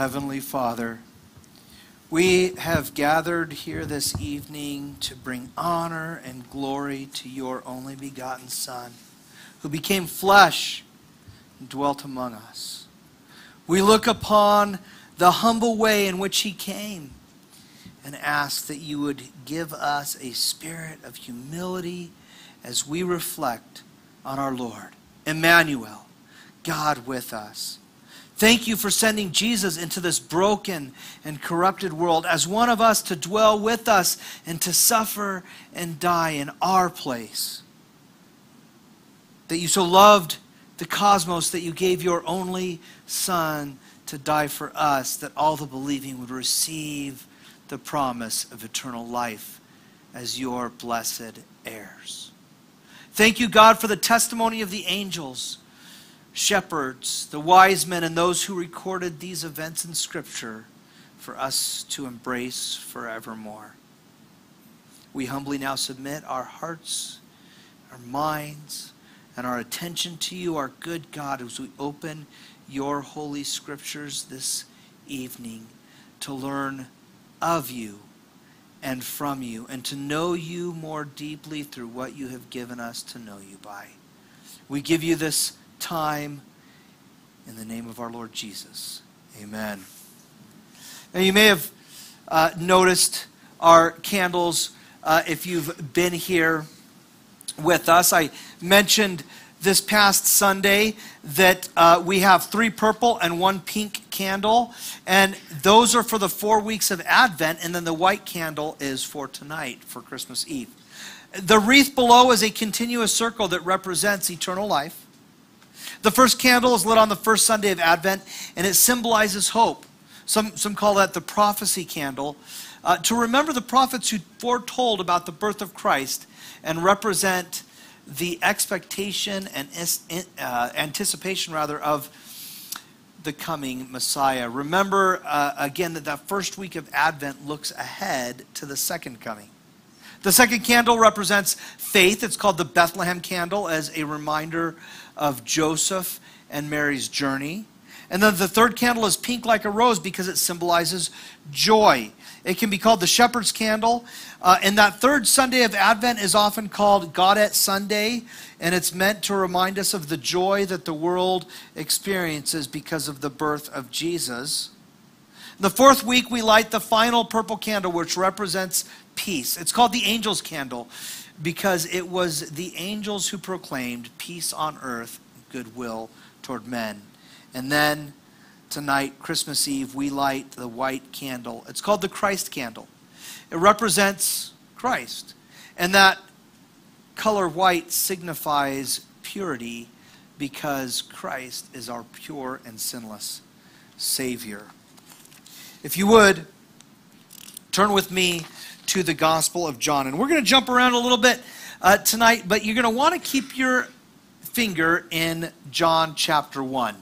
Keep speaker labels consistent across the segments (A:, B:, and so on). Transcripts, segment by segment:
A: Heavenly Father, we have gathered here this evening to bring honor and glory to your only begotten Son, who became flesh and dwelt among us. We look upon the humble way in which he came and ask that you would give us a spirit of humility as we reflect on our Lord. Emmanuel, God with us. Thank you for sending Jesus into this broken and corrupted world as one of us to dwell with us and to suffer and die in our place. That you so loved the cosmos that you gave your only Son to die for us, that all the believing would receive the promise of eternal life as your blessed heirs. Thank you, God, for the testimony of the angels shepherds, the wise men, and those who recorded these events in Scripture for us to embrace forevermore. We humbly now submit our hearts, our minds, and our attention to you, our good God, as we open your holy scriptures this evening to learn of you and from you, and to know you more deeply through what you have given us to know you by. We give you this time in the name of our Lord Jesus. Amen. Now, you may have uh, noticed our candles uh, if you've been here with us. I mentioned this past Sunday that uh, we have three purple and one pink candle, and those are for the four weeks of Advent, and then the white candle is for tonight, for Christmas Eve. The wreath below is a continuous circle that represents eternal life. The first candle is lit on the first Sunday of Advent, and it symbolizes hope. Some, some call that the prophecy candle. Uh, to remember the prophets who foretold about the birth of Christ and represent the expectation and uh, anticipation, rather, of the coming Messiah. Remember uh, again that that first week of Advent looks ahead to the second coming. The second candle represents faith. It's called the Bethlehem candle as a reminder of Joseph and Mary's journey. And then the third candle is pink like a rose because it symbolizes joy. It can be called the shepherd's candle. Uh, and that third Sunday of Advent is often called Gaudete Sunday, and it's meant to remind us of the joy that the world experiences because of the birth of Jesus. The fourth week, we light the final purple candle, which represents peace. It's called the angel's candle because it was the angels who proclaimed peace on earth, goodwill toward men. And then tonight, Christmas Eve, we light the white candle. It's called the Christ candle. It represents Christ. And that color white signifies purity because Christ is our pure and sinless Savior. If you would, turn with me to the Gospel of John. And we're going to jump around a little bit uh, tonight, but you're going to want to keep your finger in John chapter 1.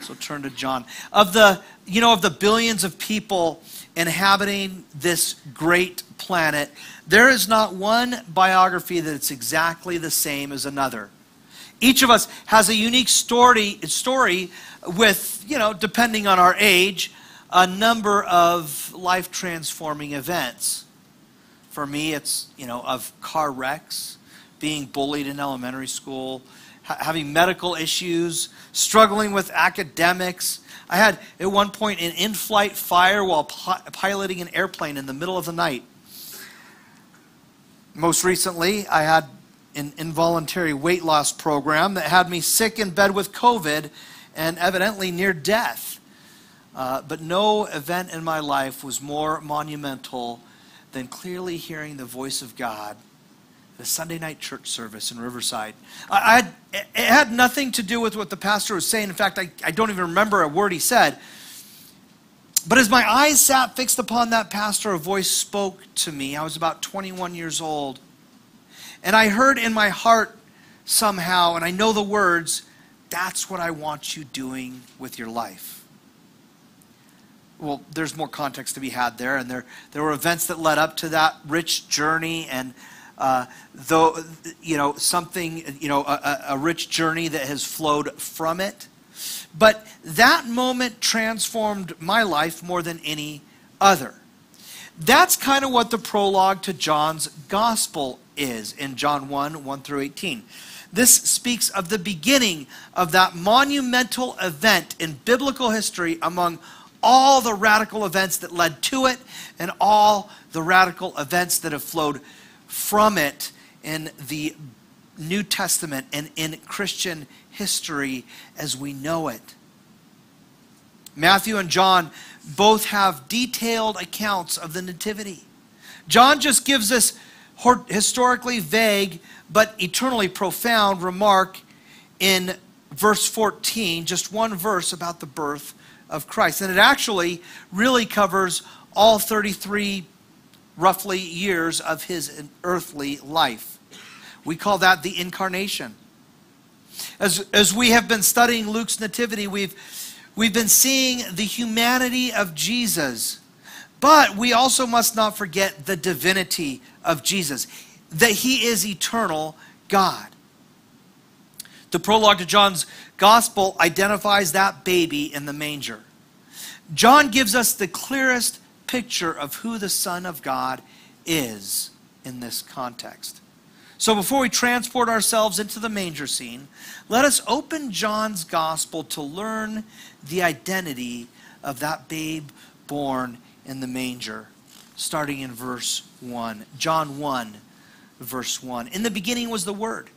A: So turn to John. Of the, you know, of the billions of people inhabiting this great planet, there is not one biography that's exactly the same as another. Each of us has a unique story, story with, you know, depending on our age, a number of life transforming events. For me, it's, you know, of car wrecks, being bullied in elementary school, ha- having medical issues, struggling with academics. I had at one point an in flight fire while pi- piloting an airplane in the middle of the night. Most recently, I had an involuntary weight loss program that had me sick in bed with COVID and evidently near death. Uh, but no event in my life was more monumental than clearly hearing the voice of God at a Sunday night church service in Riverside. I, I had, it had nothing to do with what the pastor was saying. In fact, I, I don't even remember a word he said. But as my eyes sat fixed upon that pastor, a voice spoke to me. I was about 21 years old. And I heard in my heart somehow, and I know the words, that's what I want you doing with your life well, there's more context to be had there, and there there were events that led up to that rich journey, and uh, though you know something, you know, a, a rich journey that has flowed from it. But that moment transformed my life more than any other. That's kind of what the prologue to John's gospel is in John 1 1 through 18. This speaks of the beginning of that monumental event in biblical history among all the radical events that led to it and all the radical events that have flowed from it in the New Testament and in Christian history as we know it. Matthew and John both have detailed accounts of the Nativity. John just gives us historically vague but eternally profound remark in verse 14, just one verse about the birth of Christ. And it actually really covers all 33 roughly years of his earthly life. We call that the incarnation. As, as we have been studying Luke's nativity, we've, we've been seeing the humanity of Jesus. But we also must not forget the divinity of Jesus, that he is eternal God. The prologue to John's gospel identifies that baby in the manger. John gives us the clearest picture of who the Son of God is in this context. So before we transport ourselves into the manger scene, let us open John's gospel to learn the identity of that babe born in the manger, starting in verse 1. John 1, verse 1. In the beginning was the Word.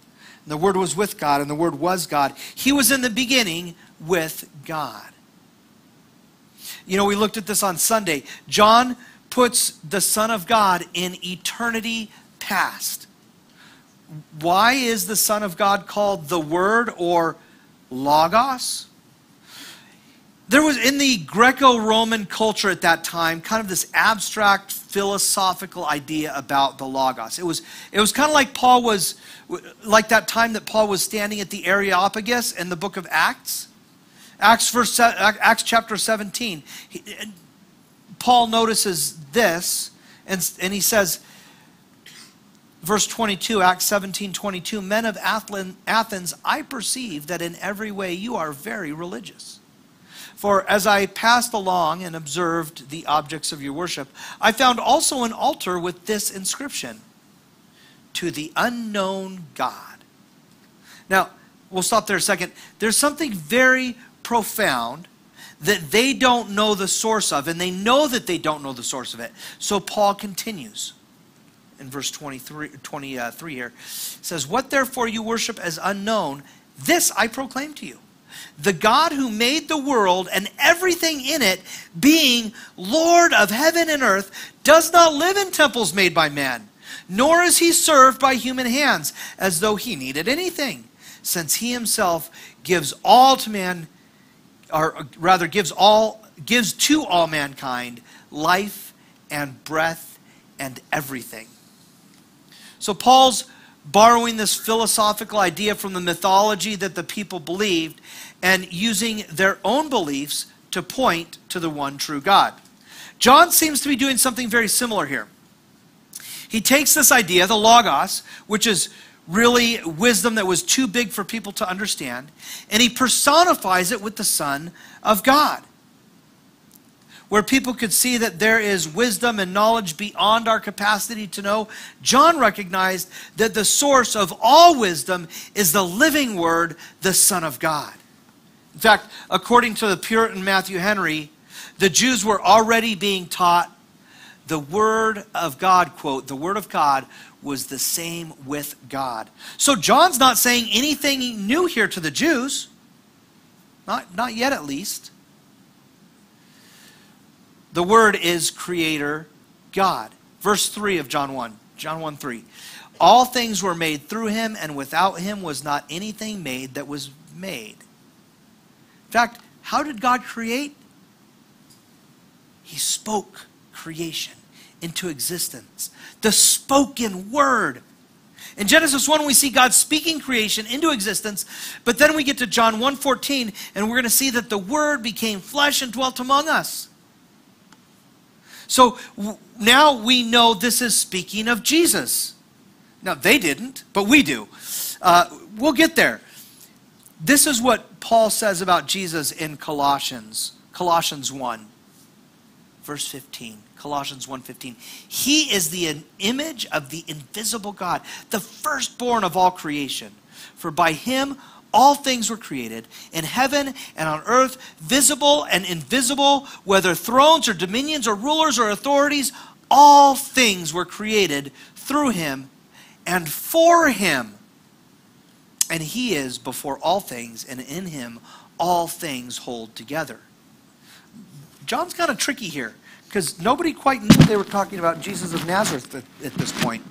A: The Word was with God, and the Word was God. He was in the beginning with God. You know, we looked at this on Sunday. John puts the Son of God in eternity past why is the Son of God called the Word or Logos? There was in the Greco Roman culture at that time kind of this abstract philosophical idea about the Logos. It was, it was kind of like Paul was, like that time that Paul was standing at the Areopagus in the book of Acts. Acts, verse, Acts chapter 17. He, Paul notices this and, and he says, Verse 22, Acts 17 22, men of Athens, I perceive that in every way you are very religious. For as I passed along and observed the objects of your worship, I found also an altar with this inscription To the unknown God. Now, we'll stop there a second. There's something very profound that they don't know the source of, and they know that they don't know the source of it. So Paul continues in verse 23, 23 uh, here. Says, What therefore you worship as unknown, this I proclaim to you. The God who made the world and everything in it, being Lord of heaven and earth, does not live in temples made by men, nor is he served by human hands, as though he needed anything, since he himself gives all to man, or rather gives all gives to all mankind life and breath and everything. So Paul's borrowing this philosophical idea from the mythology that the people believed and using their own beliefs to point to the one true God. John seems to be doing something very similar here. He takes this idea, the Logos, which is really wisdom that was too big for people to understand, and he personifies it with the Son of God where people could see that there is wisdom and knowledge beyond our capacity to know, John recognized that the source of all wisdom is the living word, the Son of God. In fact, according to the Puritan Matthew Henry, the Jews were already being taught the Word of God, quote, the Word of God was the same with God. So John's not saying anything new here to the Jews, not, not yet at least. The Word is Creator God. Verse 3 of John 1. John 1 3. All things were made through him, and without him was not anything made that was made. In fact, how did God create? He spoke creation into existence. The spoken word. In Genesis 1, we see God speaking creation into existence, but then we get to John 1.14, and we're going to see that the word became flesh and dwelt among us. So now we know this is speaking of Jesus. Now, they didn't, but we do. Uh, we'll get there. This is what Paul says about Jesus in Colossians, Colossians 1, verse 15. Colossians 1:15. He is the image of the invisible God, the firstborn of all creation. For by him all things were created in heaven and on earth, visible and invisible, whether thrones or dominions or rulers or authorities, all things were created through him and for him. And he is before all things, and in him all things hold together. John's kind of tricky here because nobody quite knew they were talking about Jesus of Nazareth at, at this point.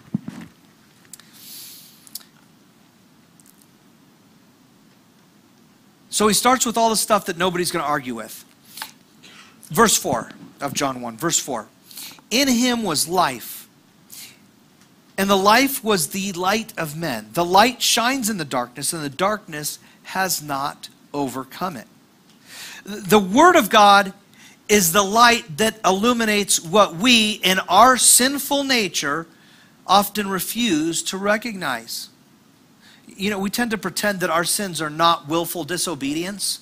A: So he starts with all the stuff that nobody's going to argue with. Verse 4 of John 1, verse 4. In him was life, and the life was the light of men. The light shines in the darkness, and the darkness has not overcome it. The Word of God is the light that illuminates what we, in our sinful nature, often refuse to recognize. You know, we tend to pretend that our sins are not willful disobedience,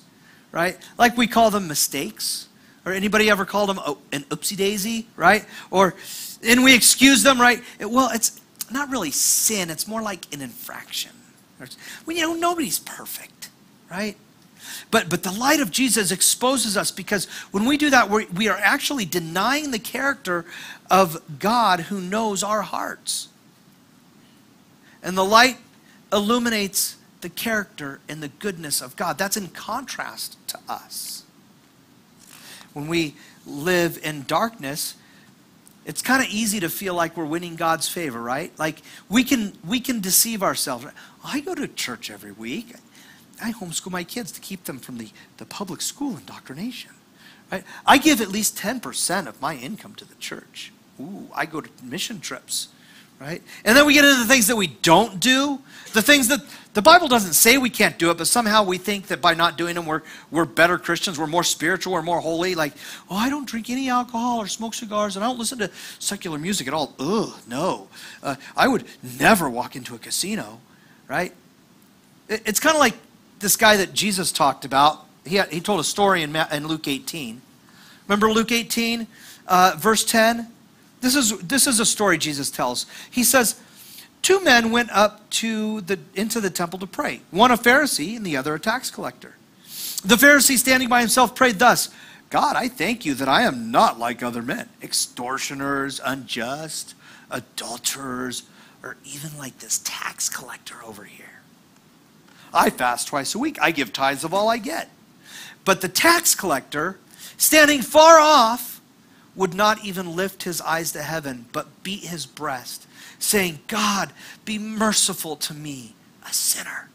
A: right? Like we call them mistakes. Or anybody ever called them oh, an oopsie daisy, right? Or, and we excuse them, right? Well, it's not really sin, it's more like an infraction. Well, you know, nobody's perfect, right? But, but the light of Jesus exposes us because when we do that, we're, we are actually denying the character of God who knows our hearts. And the light illuminates the character and the goodness of God. That's in contrast to us. When we live in darkness, it's kind of easy to feel like we're winning God's favor, right? Like we can we can deceive ourselves. I go to church every week. I homeschool my kids to keep them from the, the public school indoctrination. Right? I give at least 10% of my income to the church. Ooh, I go to mission trips. Right? And then we get into the things that we don't do, the things that the Bible doesn't say we can't do it, but somehow we think that by not doing them, we're, we're better Christians, we're more spiritual, we're more holy. Like, oh, I don't drink any alcohol or smoke cigars, and I don't listen to secular music at all. Ugh, no. Uh, I would never walk into a casino, right? It, it's kind of like this guy that Jesus talked about, he, he told a story in, in Luke 18. Remember Luke 18, uh, verse 10? This is, this is a story Jesus tells. He says, Two men went up to the, into the temple to pray, one a Pharisee and the other a tax collector. The Pharisee, standing by himself, prayed thus God, I thank you that I am not like other men, extortioners, unjust, adulterers, or even like this tax collector over here. I fast twice a week. I give tithes of all I get. But the tax collector, standing far off, would not even lift his eyes to heaven, but beat his breast, saying, God, be merciful to me, a sinner.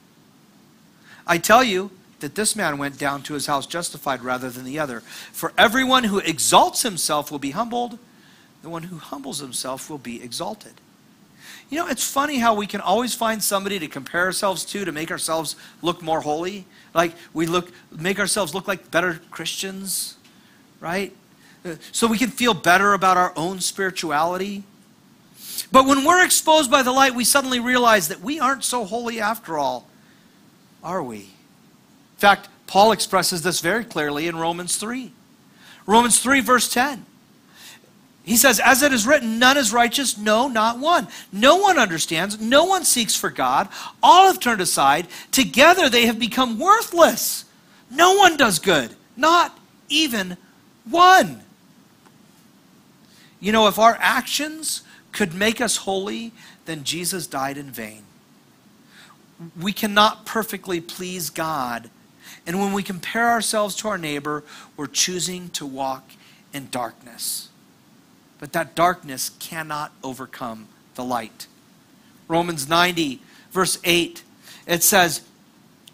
A: I tell you that this man went down to his house justified rather than the other. For everyone who exalts himself will be humbled, the one who humbles himself will be exalted. You know, it's funny how we can always find somebody to compare ourselves to to make ourselves look more holy. Like we look make ourselves look like better Christians, right? So we can feel better about our own spirituality. But when we're exposed by the light, we suddenly realize that we aren't so holy after all, are we? In fact, Paul expresses this very clearly in Romans 3. Romans 3, verse 10. He says, As it is written, none is righteous, no, not one. No one understands, no one seeks for God. All have turned aside. Together they have become worthless. No one does good, not even one. You know, if our actions could make us holy, then Jesus died in vain. We cannot perfectly please God. And when we compare ourselves to our neighbor, we're choosing to walk in darkness but that darkness cannot overcome the light. Romans 90, verse 8, it says,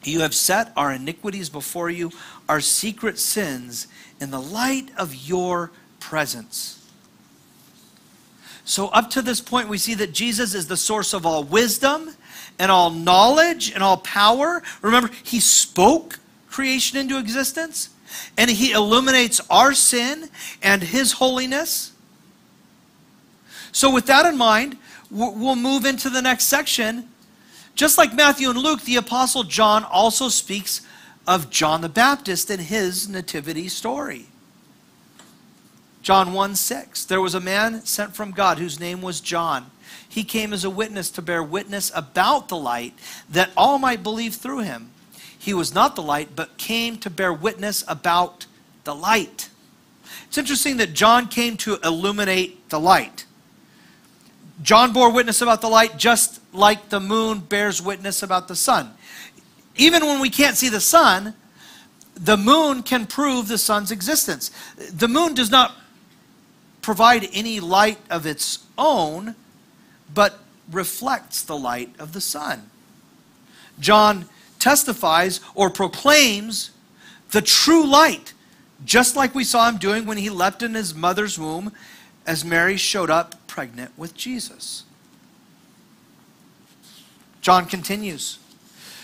A: You have set our iniquities before you, our secret sins, in the light of your presence. So, up to this point, we see that Jesus is the source of all wisdom and all knowledge and all power. Remember, he spoke creation into existence and he illuminates our sin and his holiness. So, with that in mind, we'll move into the next section Just like Matthew and Luke, the Apostle John also speaks of John the Baptist in his nativity story. John 1 6. There was a man sent from God whose name was John. He came as a witness to bear witness about the light, that all might believe through him. He was not the light, but came to bear witness about the light. It's interesting that John came to illuminate the light. John bore witness about the light just like the moon bears witness about the sun. Even when we can't see the sun, the moon can prove the sun's existence. The moon does not provide any light of its own, but reflects the light of the sun. John testifies or proclaims the true light, just like we saw him doing when he leapt in his mother's womb as Mary showed up pregnant with Jesus. John continues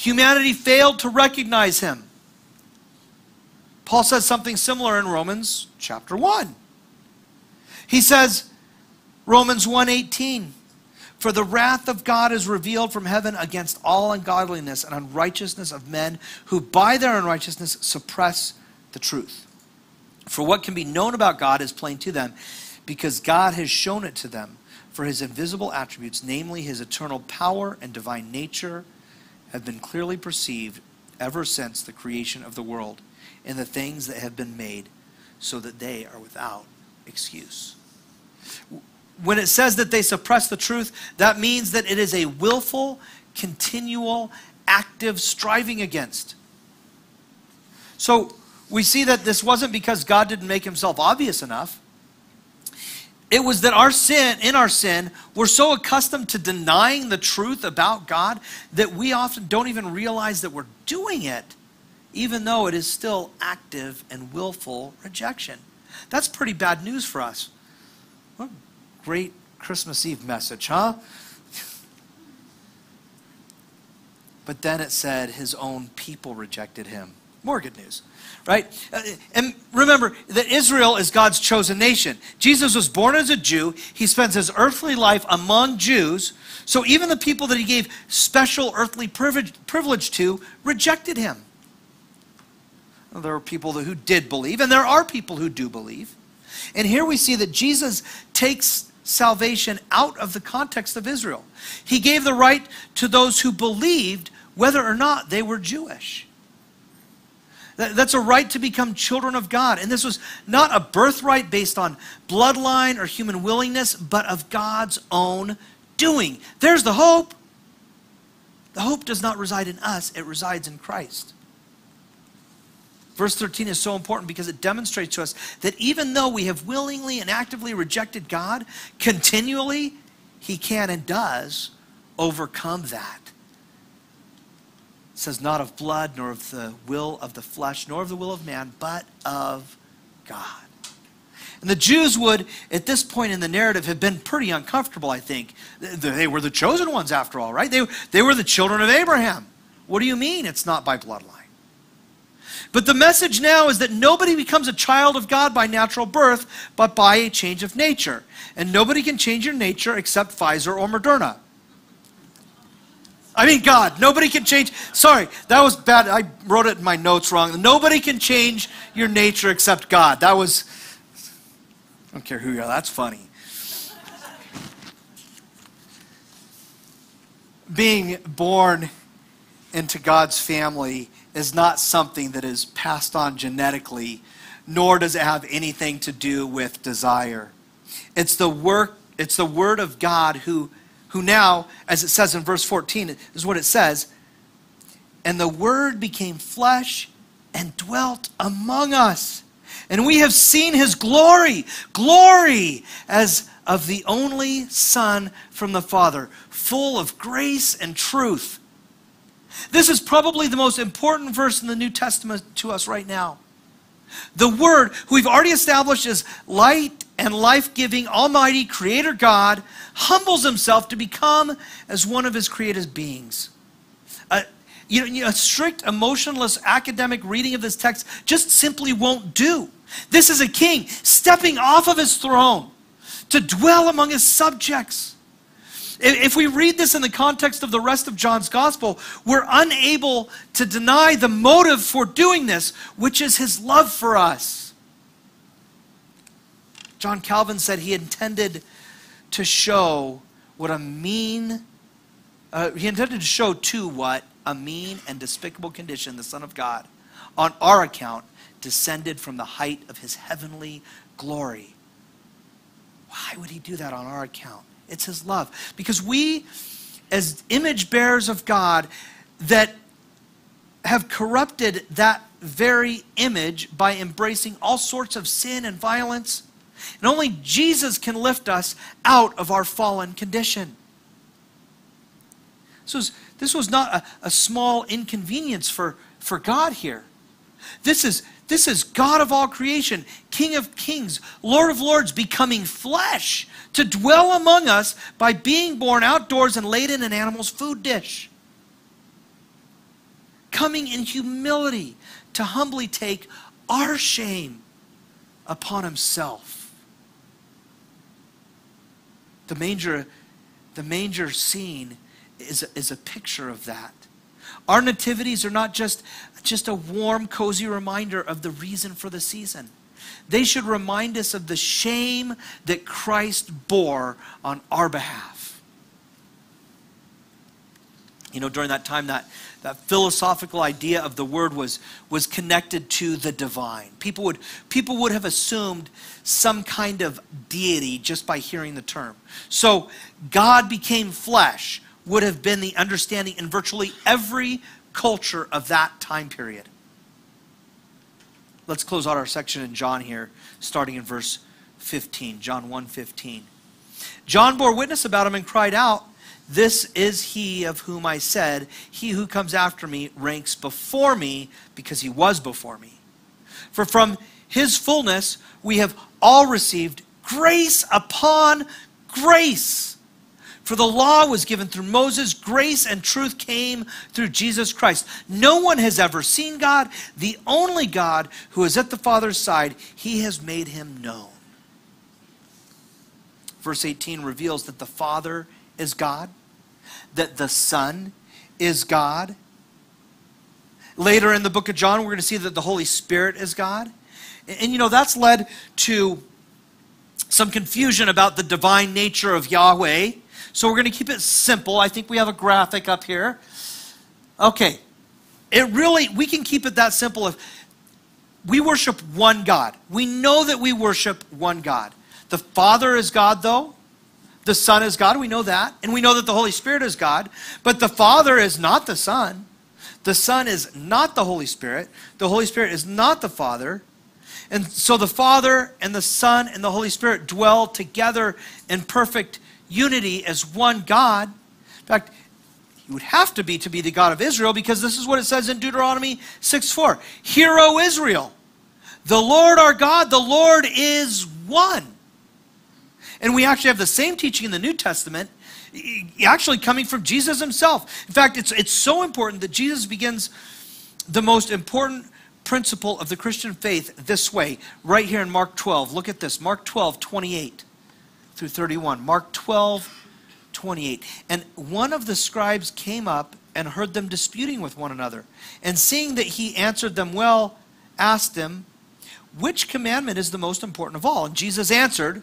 A: Humanity failed to recognize him. Paul says something similar in Romans chapter 1. He says, Romans 1:18, for the wrath of God is revealed from heaven against all ungodliness and unrighteousness of men who by their unrighteousness suppress the truth. For what can be known about God is plain to them, because God has shown it to them. For his invisible attributes, namely his eternal power and divine nature, have been clearly perceived ever since the creation of the world in the things that have been made, so that they are without excuse. When it says that they suppress the truth, that means that it is a willful, continual, active striving against. So we see that this wasn't because God didn't make himself obvious enough. It was that our sin, in our sin, we're so accustomed to denying the truth about God that we often don't even realize that we're doing it, even though it is still active and willful rejection. That's pretty bad news for us. What a great Christmas Eve message, huh? But then it said his own people rejected him. More good news right? Uh, and remember that Israel is God's chosen nation. Jesus was born as a Jew. He spends his earthly life among Jews. So even the people that he gave special earthly privilege, privilege to rejected him. There are people who did believe, and there are people who do believe. And here we see that Jesus takes salvation out of the context of Israel. He gave the right to those who believed, whether or not they were Jewish. That's a right to become children of God. And this was not a birthright based on bloodline or human willingness, but of God's own doing. There's the hope. The hope does not reside in us, it resides in Christ. Verse 13 is so important because it demonstrates to us that even though we have willingly and actively rejected God, continually, He can and does overcome that says, Not of blood, nor of the will of the flesh, nor of the will of man, but of God. And the Jews would, at this point in the narrative, have been pretty uncomfortable, I think. They were the chosen ones, after all, right? They, they were the children of Abraham. What do you mean it's not by bloodline? But the message now is that nobody becomes a child of God by natural birth, but by a change of nature. And nobody can change your nature except Pfizer or Moderna. I mean, God. Nobody can change. Sorry, that was bad. I wrote it in my notes wrong. Nobody can change your nature except God. That was. I don't care who you are. That's funny. Being born into God's family is not something that is passed on genetically, nor does it have anything to do with desire. It's the work, it's the word of God who who now, as it says in verse 14, is what it says, and the Word became flesh and dwelt among us. And we have seen his glory, glory as of the only Son from the Father, full of grace and truth. This is probably the most important verse in the New Testament to us right now. The Word, who we've already established as light and life giving, almighty creator God, humbles himself to become as one of his created beings. Uh, you know, a strict, emotionless academic reading of this text just simply won't do. This is a king stepping off of his throne to dwell among his subjects. If we read this in the context of the rest of John's gospel, we're unable to deny the motive for doing this, which is his love for us. John Calvin said he intended to show what a mean, uh, he intended to show to what a mean and despicable condition the Son of God, on our account, descended from the height of his heavenly glory. Why would he do that on our account? It's his love. Because we, as image bearers of God, that have corrupted that very image by embracing all sorts of sin and violence. And only Jesus can lift us out of our fallen condition. This was, this was not a, a small inconvenience for, for God here. This is, this is God of all creation, King of kings, Lord of lords, becoming flesh to dwell among us by being born outdoors and laid in an animal's food dish. Coming in humility to humbly take our shame upon himself. The manger, the manger scene is is a picture of that. Our nativities are not just, just a warm, cozy reminder of the reason for the season. They should remind us of the shame that Christ bore on our behalf. You know, during that time, that, that philosophical idea of the word was, was connected to the divine. People would, people would have assumed some kind of deity just by hearing the term. So, God became flesh would have been the understanding in virtually every culture of that time period. Let's close out our section in John here, starting in verse 15, John 1 15. John bore witness about him and cried out, This is he of whom I said, He who comes after me ranks before me because he was before me. For from his fullness we have all received grace upon grace. For the law was given through Moses, grace and truth came through Jesus Christ. No one has ever seen God, the only God who is at the Father's side, he has made him known. Verse 18 reveals that the Father is God, that the Son is God. Later in the book of John, we're going to see that the Holy Spirit is God. And, and you know, that's led to some confusion about the divine nature of Yahweh so we're going to keep it simple. I think we have a graphic up here. Okay. It really, we can keep it that simple if we worship one God. We know that we worship one God. The Father is God, though. The Son is God. We know that. And we know that the Holy Spirit is God. But the Father is not the Son. The Son is not the Holy Spirit. The Holy Spirit is not the Father. And so the Father and the Son and the Holy Spirit dwell together in perfect unity as one God. In fact, he would have to be to be the God of Israel because this is what it says in Deuteronomy 6 4. Hear, O Israel, the Lord our God, the Lord is one. And we actually have the same teaching in the New Testament, actually coming from Jesus himself. In fact, it's, it's so important that Jesus begins the most important principle of the Christian faith this way, right here in Mark 12. Look at this Mark 12, 28 through 31. Mark 12, 28. And one of the scribes came up and heard them disputing with one another. And seeing that he answered them well, asked them, Which commandment is the most important of all? And Jesus answered,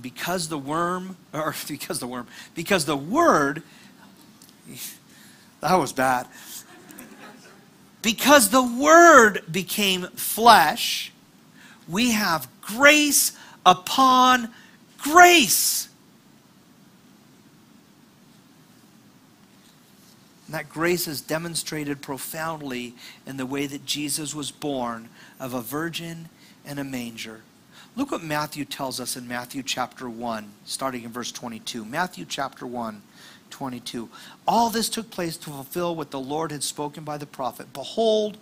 A: Because the worm, or because the worm, because the word, that was bad. because the Word became flesh, we have grace upon grace. And that grace is demonstrated profoundly in the way that Jesus was born of a virgin and a manger. Look what Matthew tells us in Matthew chapter 1, starting in verse 22. Matthew chapter 1, 22. All this took place to fulfill what the Lord had spoken by the prophet. Behold,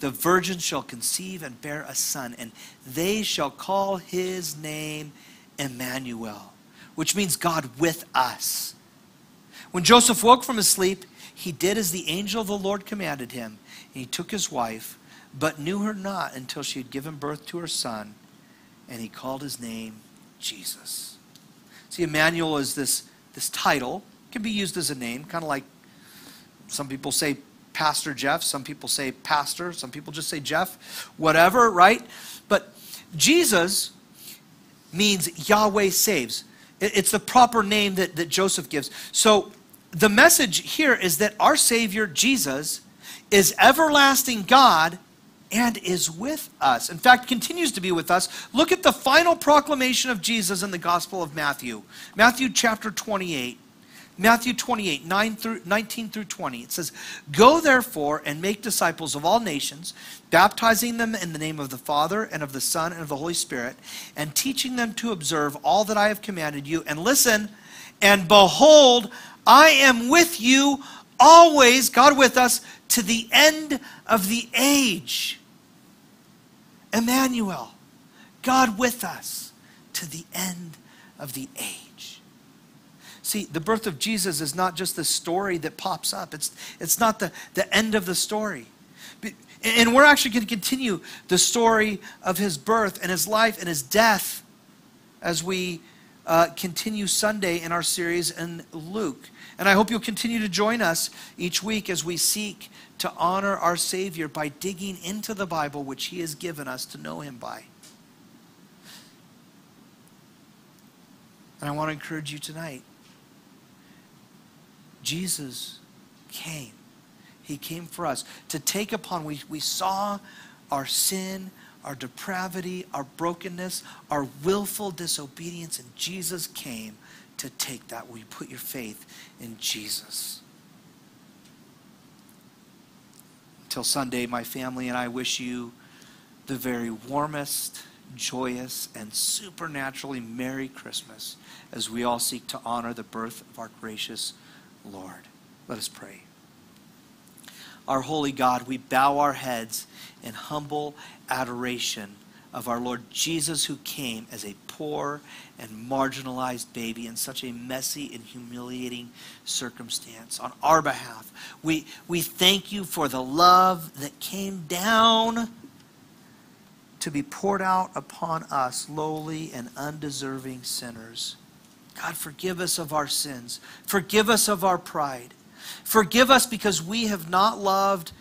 A: the virgin shall conceive and bear a son, and they shall call his name Emmanuel, which means God with us. When Joseph woke from his sleep, he did as the angel of the Lord commanded him. And he took his wife, but knew her not until she had given birth to her son, and he called his name Jesus. See, Emmanuel is this, this title, can be used as a name, kind of like some people say Pastor Jeff, some people say Pastor, some people just say Jeff, whatever, right? But Jesus means Yahweh saves. It's the proper name that, that Joseph gives. So the message here is that our Savior, Jesus, is everlasting God and is with us. In fact, continues to be with us. Look at the final proclamation of Jesus in the Gospel of Matthew. Matthew chapter 28. Matthew 28, 9 through, 19 through 20. It says, Go therefore and make disciples of all nations, baptizing them in the name of the Father and of the Son and of the Holy Spirit, and teaching them to observe all that I have commanded you. And listen, and behold, I am with you always, God with us, to the end of the age. Emmanuel, God with us to the end of the age. See, the birth of Jesus is not just the story that pops up. It's, it's not the, the end of the story. And we're actually going to continue the story of his birth and his life and his death as we uh, continue Sunday in our series in Luke. And I hope you'll continue to join us each week as we seek to honor our Savior by digging into the Bible, which He has given us to know Him by. And I want to encourage you tonight. Jesus came. He came for us to take upon, we, we saw our sin, our depravity, our brokenness, our willful disobedience, and Jesus came to take that. Will you put your faith in Jesus? Until Sunday, my family and I wish you the very warmest, joyous, and supernaturally Merry Christmas as we all seek to honor the birth of our gracious Lord. Let us pray. Our holy God, we bow our heads in humble adoration of our Lord Jesus, who came as a poor and marginalized baby in such a messy and humiliating circumstance on our behalf. We, we thank you for the love that came down to be poured out upon us, lowly and undeserving sinners. God, forgive us of our sins. Forgive us of our pride. Forgive us because we have not loved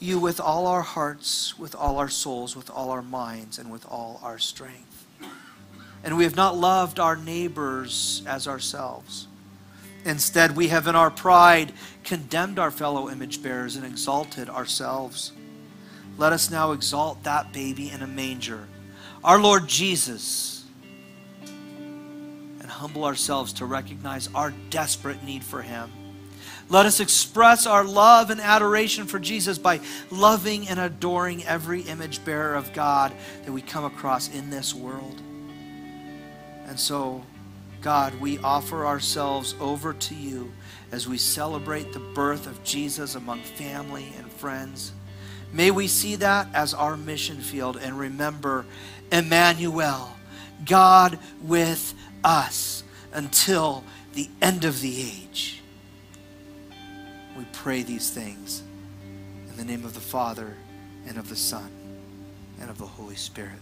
A: you with all our hearts, with all our souls, with all our minds, and with all our strength. And we have not loved our neighbors as ourselves. Instead, we have in our pride condemned our fellow image bearers and exalted ourselves. Let us now exalt that baby in a manger, our Lord Jesus, and humble ourselves to recognize our desperate need for Him let us express our love and adoration for Jesus by loving and adoring every image bearer of God that we come across in this world. And so, God, we offer ourselves over to you as we celebrate the birth of Jesus among family and friends. May we see that as our mission field and remember Emmanuel, God with us until the end of the age. We pray these things in the name of the Father and of the Son and of the Holy Spirit.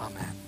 A: Amen.